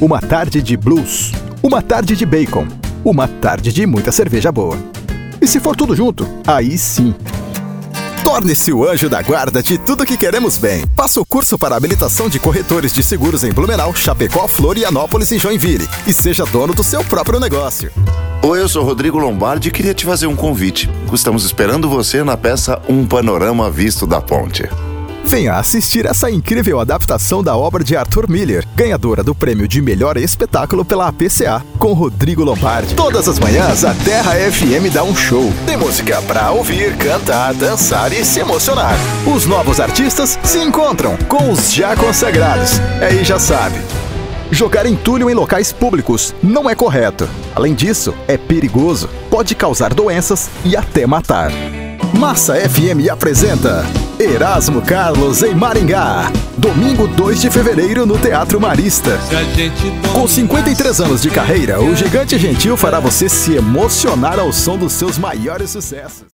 uma tarde de blues, uma tarde de bacon, uma tarde de muita cerveja boa. E se for tudo junto, aí sim. Torne-se o anjo da guarda de tudo que queremos bem. Faça o curso para habilitação de corretores de seguros em Blumenau, Chapecó, Florianópolis e Joinville. E seja dono do seu próprio negócio. Oi, eu sou Rodrigo Lombardi e queria te fazer um convite. Estamos esperando você na peça Um Panorama Visto da Ponte. Venha assistir essa incrível adaptação da obra de Arthur Miller, ganhadora do prêmio de melhor espetáculo pela APCA, com Rodrigo Lombardi. Todas as manhãs, a Terra FM dá um show. Tem música pra ouvir, cantar, dançar e se emocionar. Os novos artistas se encontram com os já consagrados. Aí já sabe. Jogar entulho em locais públicos não é correto. Além disso, é perigoso, pode causar doenças e até matar. Massa FM apresenta Erasmo Carlos em Maringá. Domingo 2 de fevereiro no Teatro Marista. Com 53 anos de carreira, o Gigante Gentil fará você se emocionar ao som dos seus maiores sucessos.